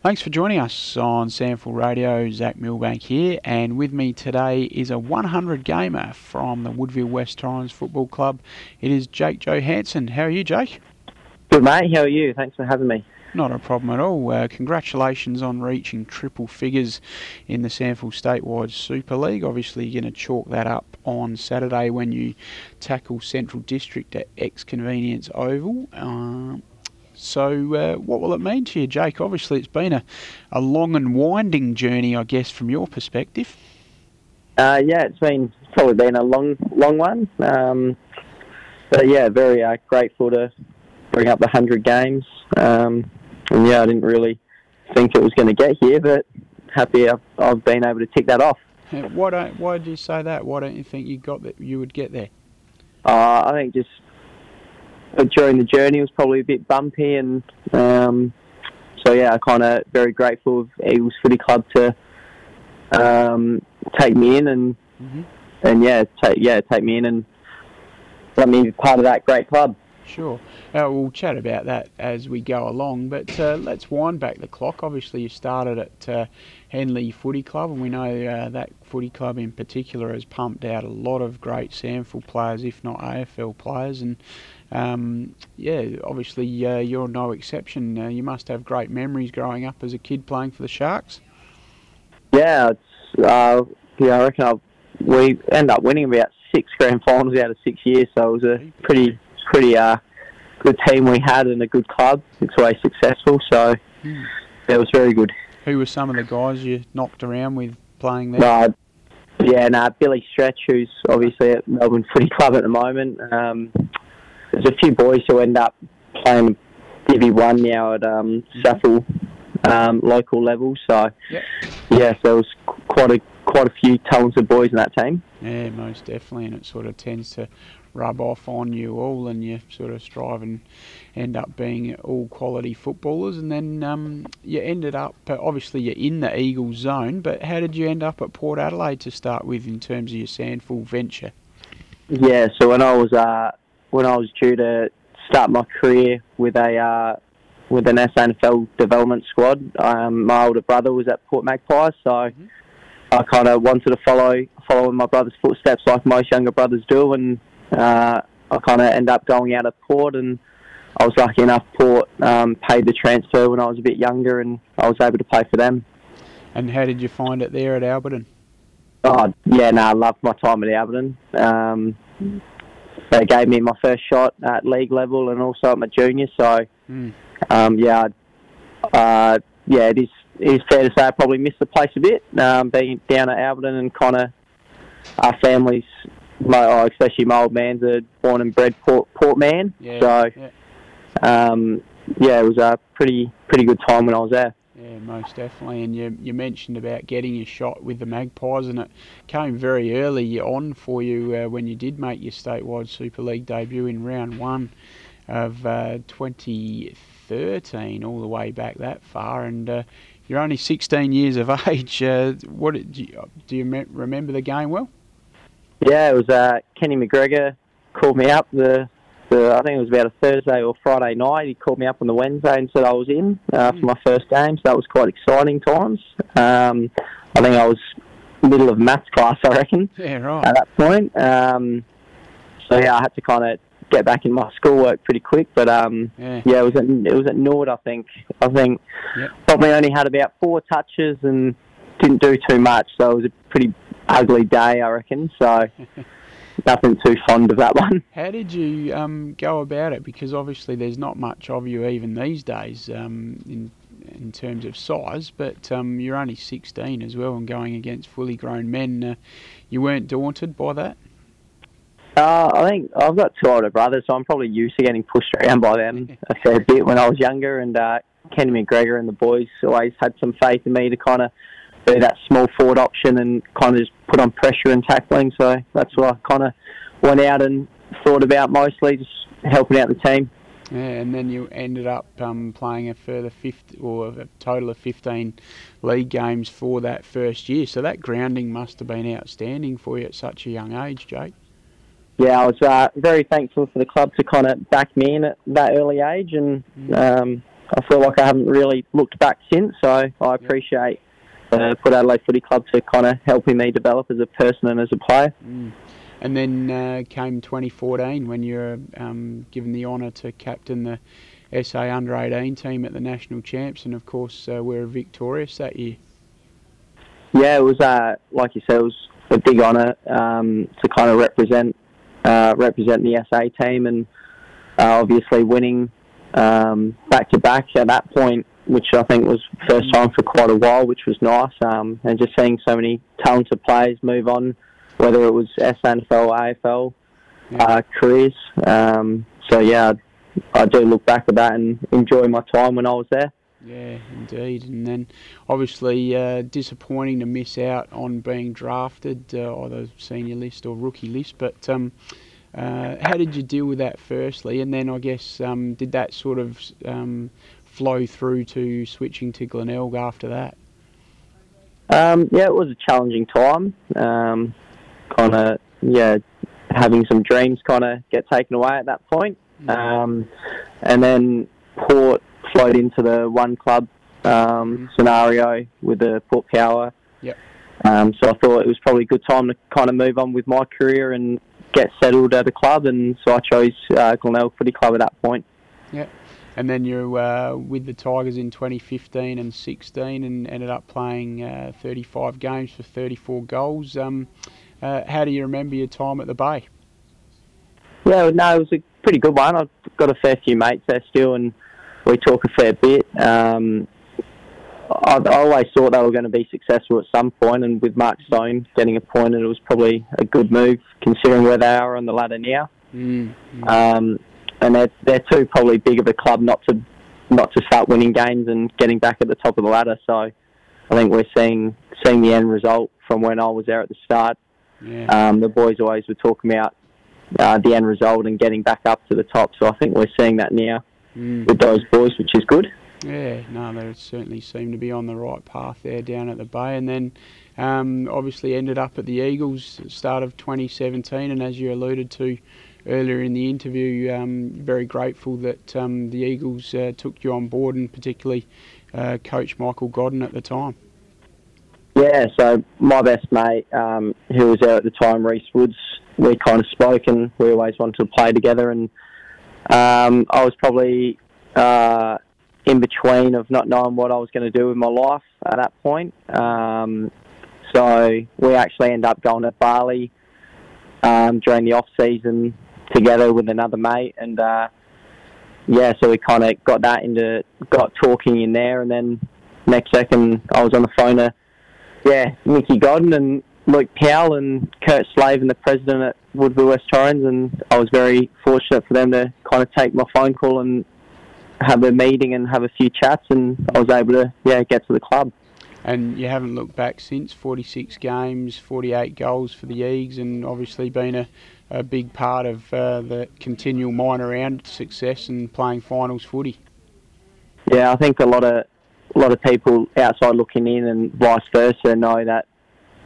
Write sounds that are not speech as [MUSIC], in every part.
Thanks for joining us on SANFL Radio. Zach Milbank here, and with me today is a 100 gamer from the Woodville West Torrens Football Club. It is Jake Johansson. How are you, Jake? Good, mate. How are you? Thanks for having me. Not a problem at all. Uh, congratulations on reaching triple figures in the SANFL Statewide Super League. Obviously, you're going to chalk that up on Saturday when you tackle Central District at X Convenience Oval. Uh, so, uh, what will it mean to you, Jake? Obviously, it's been a, a long and winding journey, I guess, from your perspective. Uh, yeah, it's been probably been a long, long one. Um, but yeah, very uh, grateful to bring up the hundred games. Um, and yeah, I didn't really think it was going to get here, but happy I've, I've, been able to tick that off. Why don't Why did you say that? Why don't you think you got that you would get there? Uh, I think just during the journey was probably a bit bumpy, and um, so yeah, I kind of very grateful of Eagles Footy Club to um, take me in and mm-hmm. and yeah, take yeah take me in and let me be part of that great club. Sure. Uh, we'll chat about that as we go along, but uh, let's wind back the clock. Obviously, you started at uh, Henley Footy Club, and we know uh, that footy club in particular has pumped out a lot of great SANFL players, if not AFL players, and um, yeah, obviously uh, you're no exception. Uh, you must have great memories growing up as a kid playing for the Sharks. Yeah, it's, uh, yeah, I reckon I've, we end up winning about six grand finals out of six years, so it was a pretty pretty uh, good team we had and a good club. It's always successful, so mm. it was very good. Who were some of the guys you knocked around with playing there? Uh, yeah, no, Billy Stretch, who's obviously at Melbourne Footy Club at the moment. Um, there's a few boys who end up playing Divi One now at um, SAFL um, local level. So yep. yeah, so there was quite a quite a few talented boys in that team. Yeah, most definitely, and it sort of tends to rub off on you all, and you sort of strive and end up being all quality footballers. And then um, you ended up, obviously, you're in the Eagles zone, but how did you end up at Port Adelaide to start with in terms of your SANFL venture? Yeah, so when I was uh, when I was due to start my career with a uh, with an SANFL development squad, um, my older brother was at Port Magpies, so mm-hmm. I kind of wanted to follow follow in my brother's footsteps, like most younger brothers do, and uh, I kind of end up going out of Port, and I was lucky enough Port um, paid the transfer when I was a bit younger, and I was able to play for them. And how did you find it there at Alberton? Oh yeah, no, I loved my time at Alberton. Um, they gave me my first shot at league level and also at my junior. So, mm. um, yeah, uh, yeah, it is it is fair to say I probably missed the place a bit, um, being down at Alberton and kind of our families, my, oh, especially my old man's a born and bred Port, Port man. Yeah, so, yeah. Um, yeah, it was a pretty pretty good time when I was there. Yeah, most definitely. And you, you mentioned about getting your shot with the Magpies, and it came very early on for you uh, when you did make your statewide Super League debut in round one of uh, 2013, all the way back that far. And uh, you're only 16 years of [LAUGHS] age. Uh, what do you, do you remember the game well? Yeah, it was uh, Kenny McGregor called me up the the, I think it was about a Thursday or Friday night. He called me up on the Wednesday and said I was in uh, for my first game, so that was quite exciting times. Um, I think I was middle of maths class, I reckon. [LAUGHS] Yeah, right. At that point, um, so yeah, I had to kind of get back in my schoolwork pretty quick. But um, yeah. yeah, it was at it was at Nord, I think. I think yep. probably only had about four touches and didn't do too much, so it was a pretty ugly day, I reckon. So. [LAUGHS] nothing too fond of that one. How did you um, go about it? Because obviously there's not much of you even these days um, in in terms of size, but um, you're only 16 as well and going against fully grown men. Uh, you weren't daunted by that? Uh, I think I've got two older brothers, so I'm probably used to getting pushed around by them a fair bit when I was younger. And uh, Kenny McGregor and the boys always had some faith in me to kind of be that small forward option and kind of just put on pressure and tackling. So that's what I kind of went out and thought about mostly, just helping out the team. Yeah, and then you ended up um, playing a further 50, or a total of 15 league games for that first year. So that grounding must have been outstanding for you at such a young age, Jake. Yeah, I was uh, very thankful for the club to kind of back me in at that early age, and mm. um, I feel like I haven't really looked back since. So I appreciate uh, Port Adelaide Footy Club to kind of helping me develop as a person and as a player. Mm. And then uh, came 2014 when you were um, given the honour to captain the SA Under 18 team at the national champs, and of course uh, we were victorious that year. Yeah, it was uh, like you said, it was a big honour um, to kind of represent uh, represent the SA team, and uh, obviously winning back to back at that point, which I think was first time for quite a while, which was nice, um, and just seeing so many talented players move on, whether it was SANFL or AFL yeah. uh, careers. Um, so yeah, I do look back at that and enjoy my time when I was there. Yeah, indeed. And then obviously uh, disappointing to miss out on being drafted, uh, either senior list or rookie list. But um, uh, how did you deal with that firstly? And then I guess um, did that sort of um, flow through to switching to Glenelg after that? Um, yeah, it was a challenging time. Um, kind of, yeah, having some dreams kind of get taken away at that point. Um, and then Port flowed into the one club um, mm-hmm. scenario with the Port Power. Yep. Um, so I thought it was probably a good time to kind of move on with my career and get settled at a club, and so I chose uh, Glenelg Footy Club at that point. Yeah. And then you were uh, with the Tigers in 2015 and 16 and ended up playing uh, 35 games for 34 goals. Um, uh, how do you remember your time at the Bay? Yeah, no, it was a pretty good one. I've got a fair few mates there still, and we talk a fair bit. Um, I, I always thought they were going to be successful at some point, and with Mark Stone getting appointed, it was probably a good move considering where they are on the ladder now. Mm, mm. Um, and they're, they're too probably big of a club not to not to start winning games and getting back at the top of the ladder. So I think we're seeing seeing the end result from when I was there at the start. Yeah. Um, the boys always were talking about uh, the end result and getting back up to the top. So I think we're seeing that now mm. with those boys, which is good. Yeah, no, they certainly seem to be on the right path there down at the Bay. And then um, obviously ended up at the Eagles at the start of 2017. And as you alluded to earlier in the interview, um, very grateful that um, the Eagles uh, took you on board and particularly uh, Coach Michael Godden at the time. Yeah, so my best mate, um, who was there at the time, Reese Woods, we kind of spoke and we always wanted to play together. And um, I was probably uh, in between of not knowing what I was going to do with my life at that point. Um, so we actually ended up going to Bali um, during the off season together with another mate, and uh, yeah, so we kind of got that into got talking in there, and then next second I was on the phone to yeah Mickey Godden and Luke Powell and Kurt Slave and the president at Woodville West Torrens, and I was very fortunate for them to kind of take my phone call and have a meeting and have a few chats, and I was able to yeah get to the club. And you haven't looked back since 46 games, 48 goals for the Eagles, and obviously been a, a big part of uh, the continual minor round success and playing finals footy. Yeah, I think a lot of a lot of people outside looking in and vice versa know that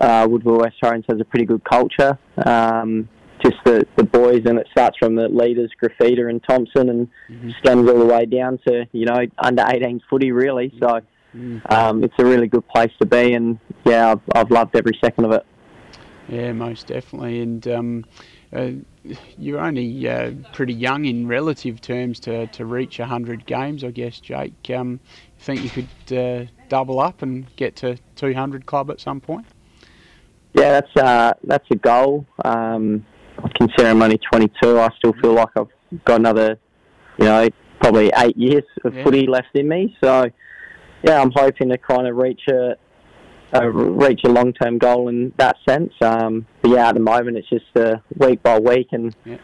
uh, Woodville West Torrens has a pretty good culture. Um, just the, the boys, and it starts from the leaders, Giuffreda and Thompson, and mm-hmm. stems all the way down to you know under 18s footy, really. So mm. um, it's a really good place to be, and yeah, I've, I've loved every second of it. Yeah, most definitely, and. Um, uh, you're only uh, pretty young in relative terms to, to reach 100 games, I guess, Jake. Um, you think you could uh, double up and get to 200 club at some point? Yeah, that's uh, that's a goal. Um, considering I'm only 22, I still feel like I've got another, you know, probably eight years of yeah. footy left in me. So, yeah, I'm hoping to kind of reach a, a reach a long term goal in that sense. Um, but yeah, at the moment it's just uh, week by week and yeah.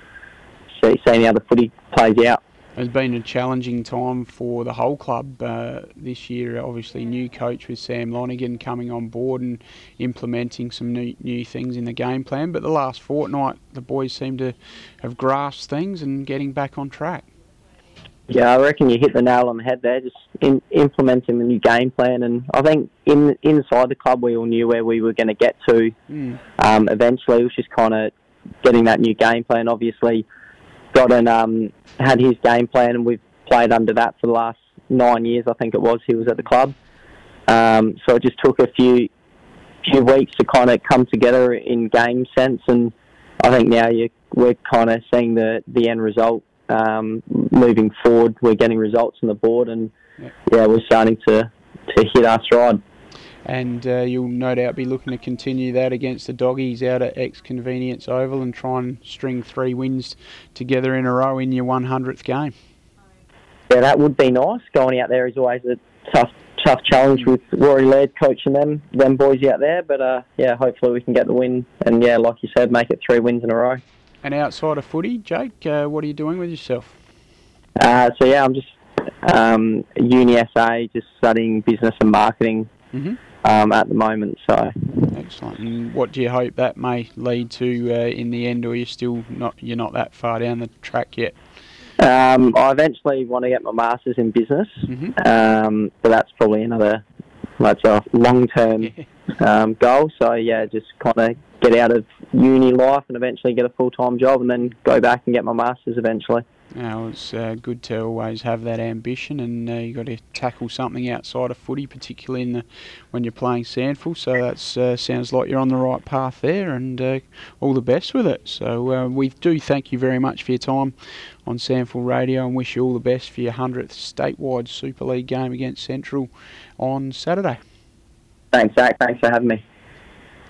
see, seeing how the footy plays out. It's been a challenging time for the whole club uh, this year. Obviously, new coach with Sam Lonergan coming on board and implementing some new, new things in the game plan. But the last fortnight, the boys seem to have grasped things and getting back on track. Yeah, I reckon you hit the nail on the head there. Just in, implementing the new game plan, and I think in inside the club we all knew where we were going to get to. Mm. Um, eventually, it was just kind of getting that new game plan. Obviously Godden um, had his game plan, and we've played under that for the last nine years, I think it was. He was at the club, um, so it just took a few few weeks to kind of come together in game sense, and I think now you, we're kind of seeing the the end result. Um, moving forward, we're getting results on the board, and yeah, yeah we're starting to to hit our stride and uh, you'll no doubt be looking to continue that against the doggies out at X Convenience Oval and try and string three wins together in a row in your 100th game. Yeah, that would be nice. Going out there is always a tough, tough challenge with Roy Laird coaching them, them boys out there. But uh, yeah, hopefully we can get the win, and yeah, like you said, make it three wins in a row. And outside of footy, Jake, uh, what are you doing with yourself? Uh, so yeah, I'm just um, uni SA, just studying business and marketing. Mm-hmm um, at the moment. So excellent. And what do you hope that may lead to uh, in the end, or you're still not you're not that far down the track yet? Um, I eventually want to get my masters in business, mm-hmm. um, but that's probably another that's a long term yeah. [LAUGHS] um, goal. So yeah, just kind of get out of uni life and eventually get a full time job, and then go back and get my masters eventually. Now it's uh, good to always have that ambition, and uh, you've got to tackle something outside of footy, particularly in the, when you're playing SANFL. So that uh, sounds like you're on the right path there, and uh, all the best with it. So uh, we do thank you very much for your time on SANFL Radio, and wish you all the best for your hundredth statewide Super League game against Central on Saturday. Thanks, Zach. Thanks for having me.